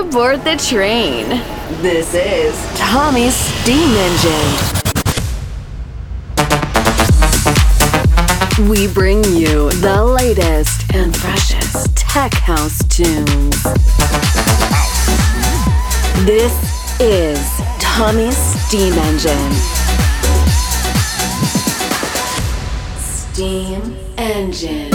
aboard the train. This is Tommy's Steam Engine. We bring you the latest and freshest tech house tunes. This is Tommy's Steam Engine. Steam Engine. Engine.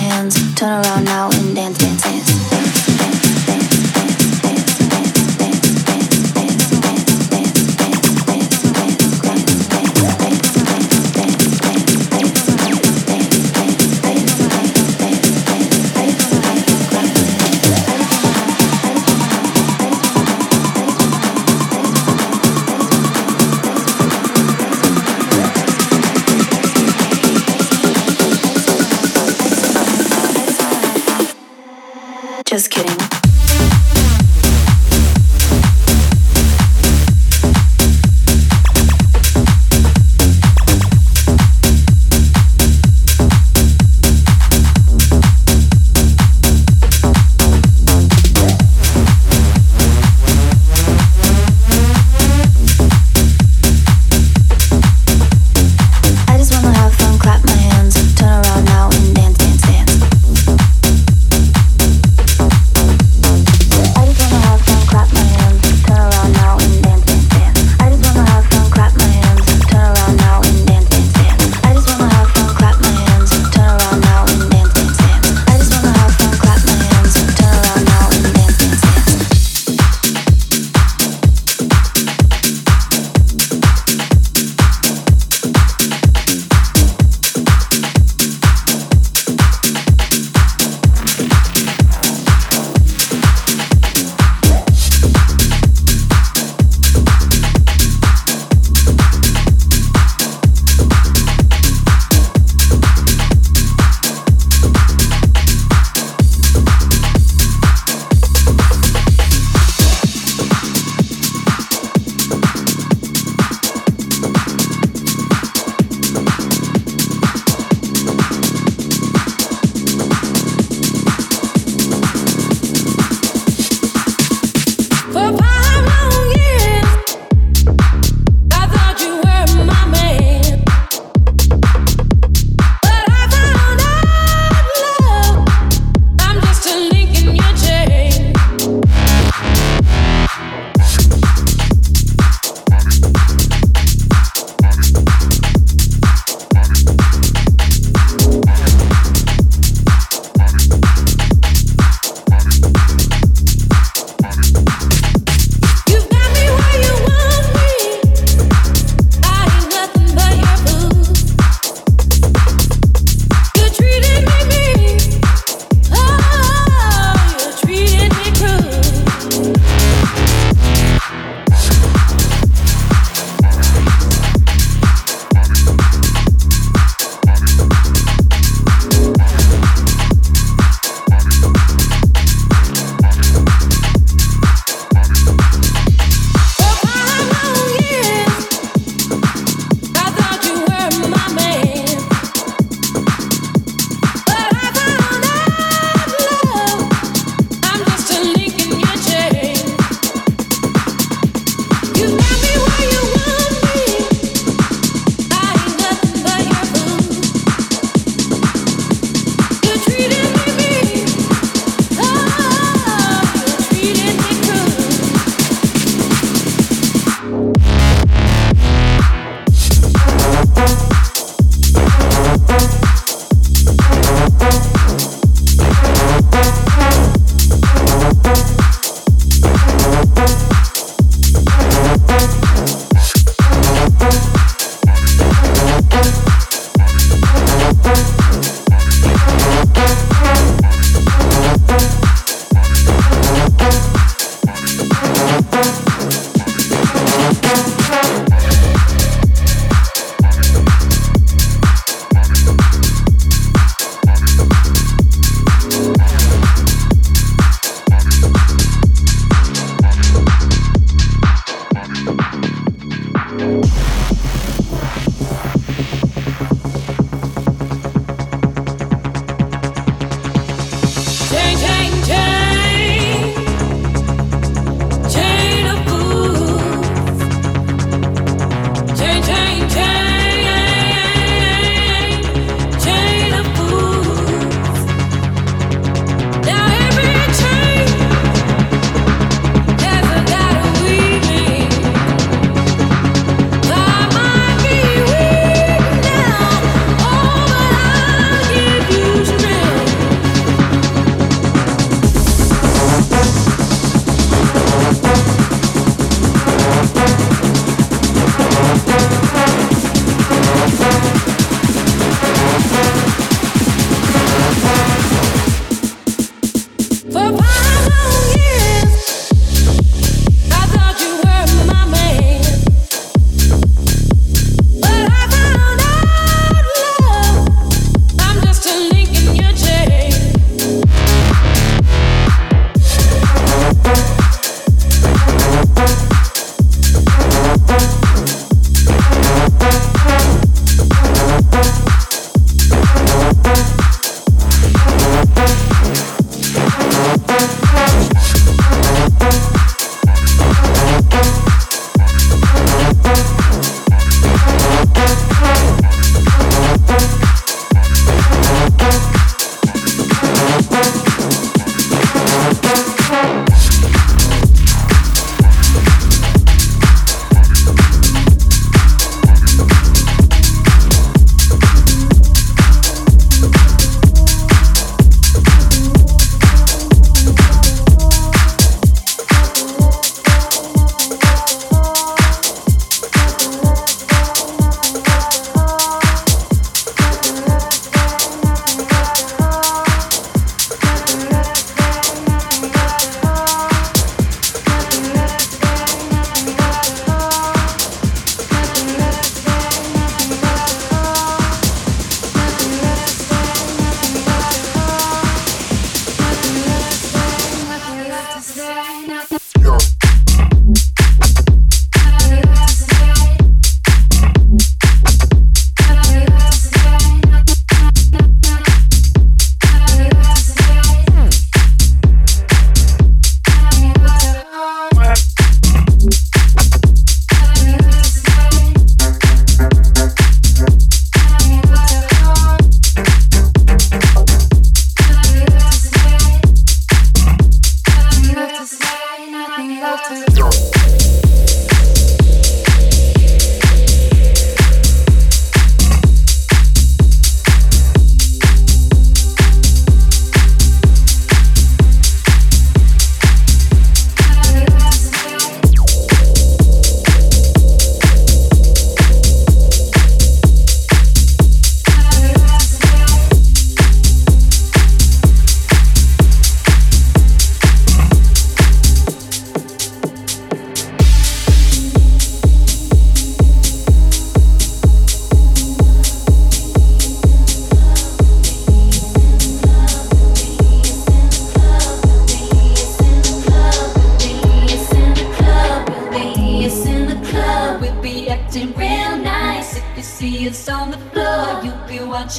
hands, turn around now and dance, dance, dance.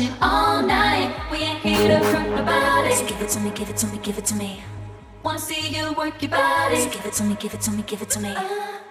Watching all night. We ain't here to hurt nobody. So give it to me, give it to me, give it to me. Wanna see you work your body. So give it to me, give it to me, give it to me, uh.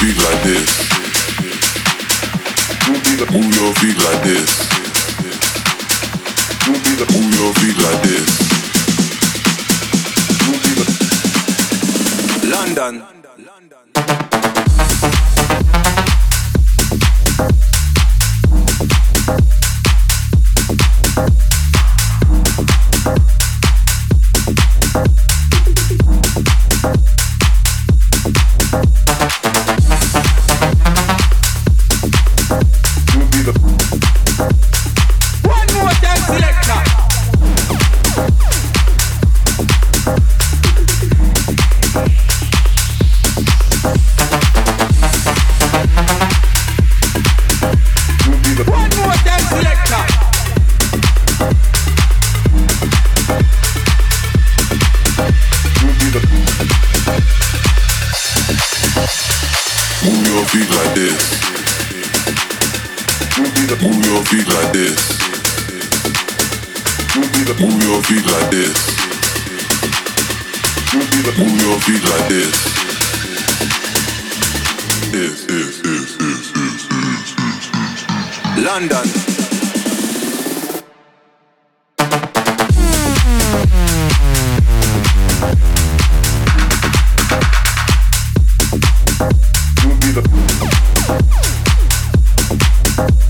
feet like this. Move your feet like this. Move your feet like this. London. Bye.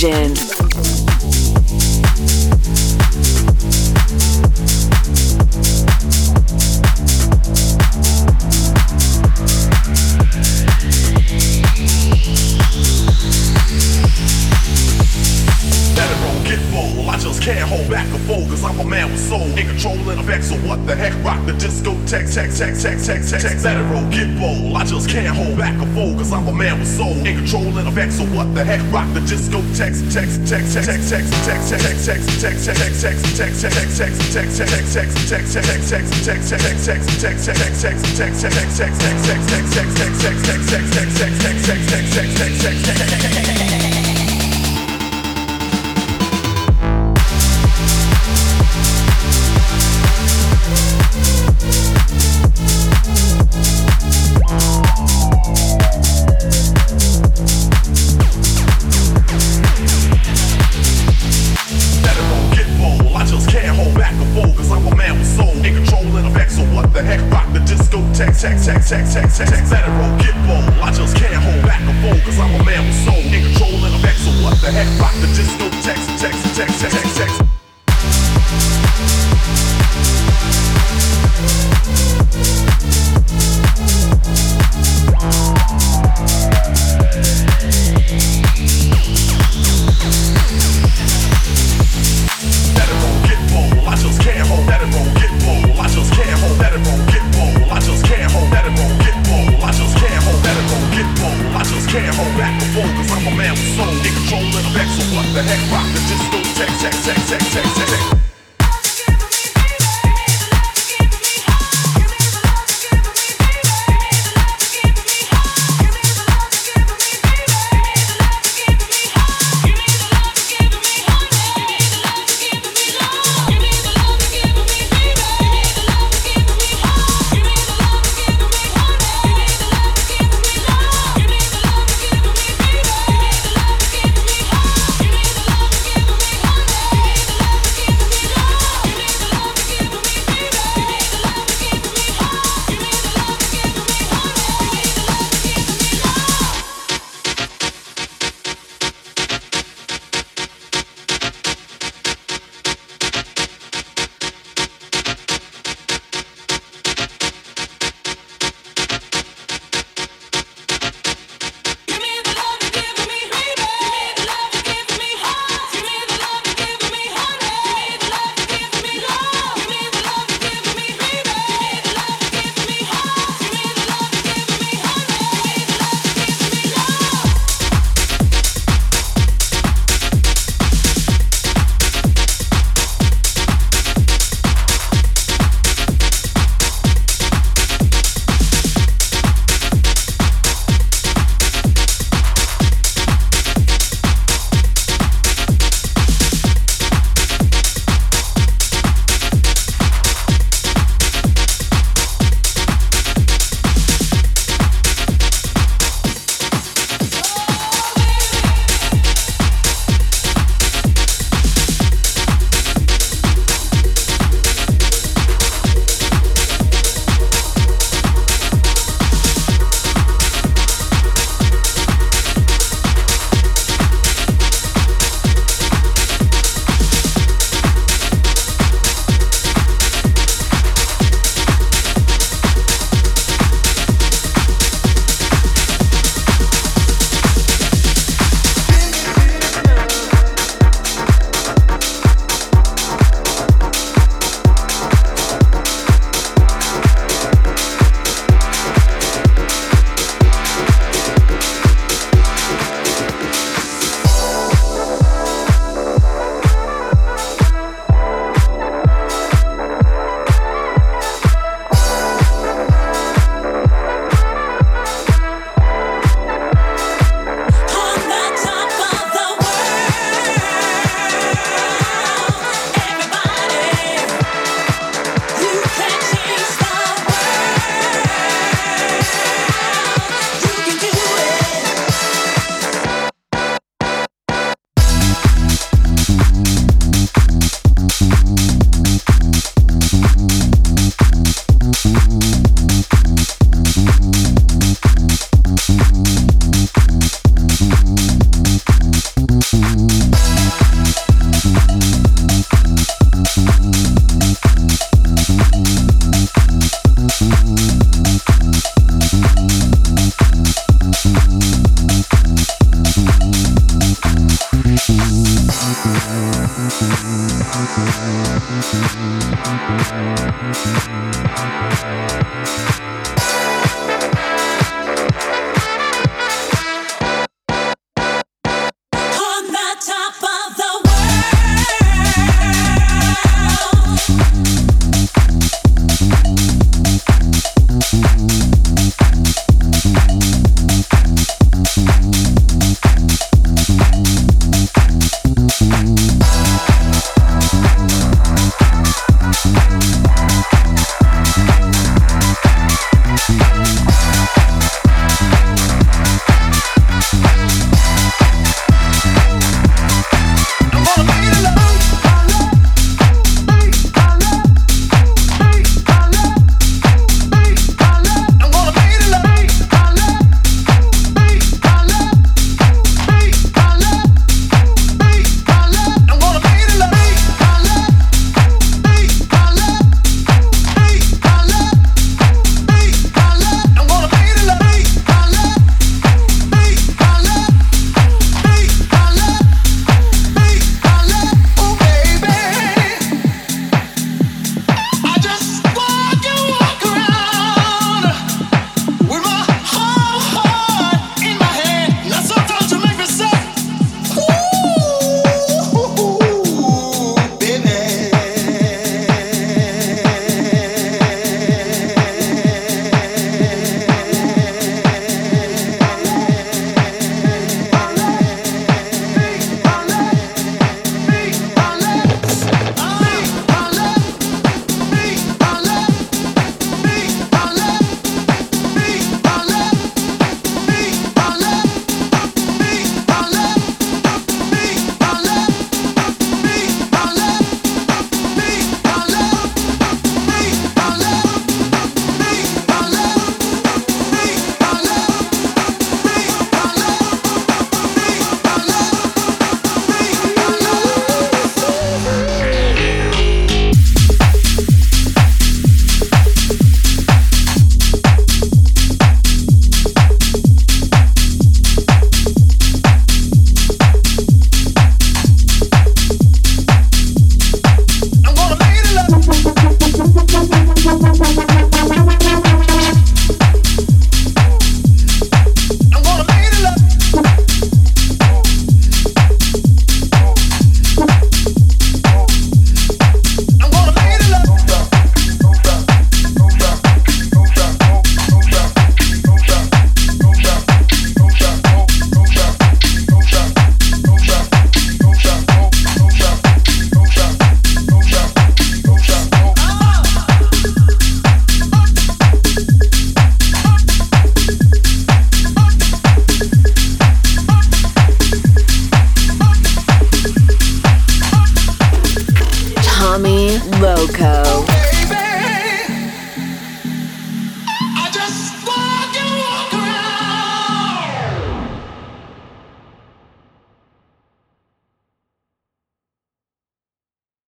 Vision. sex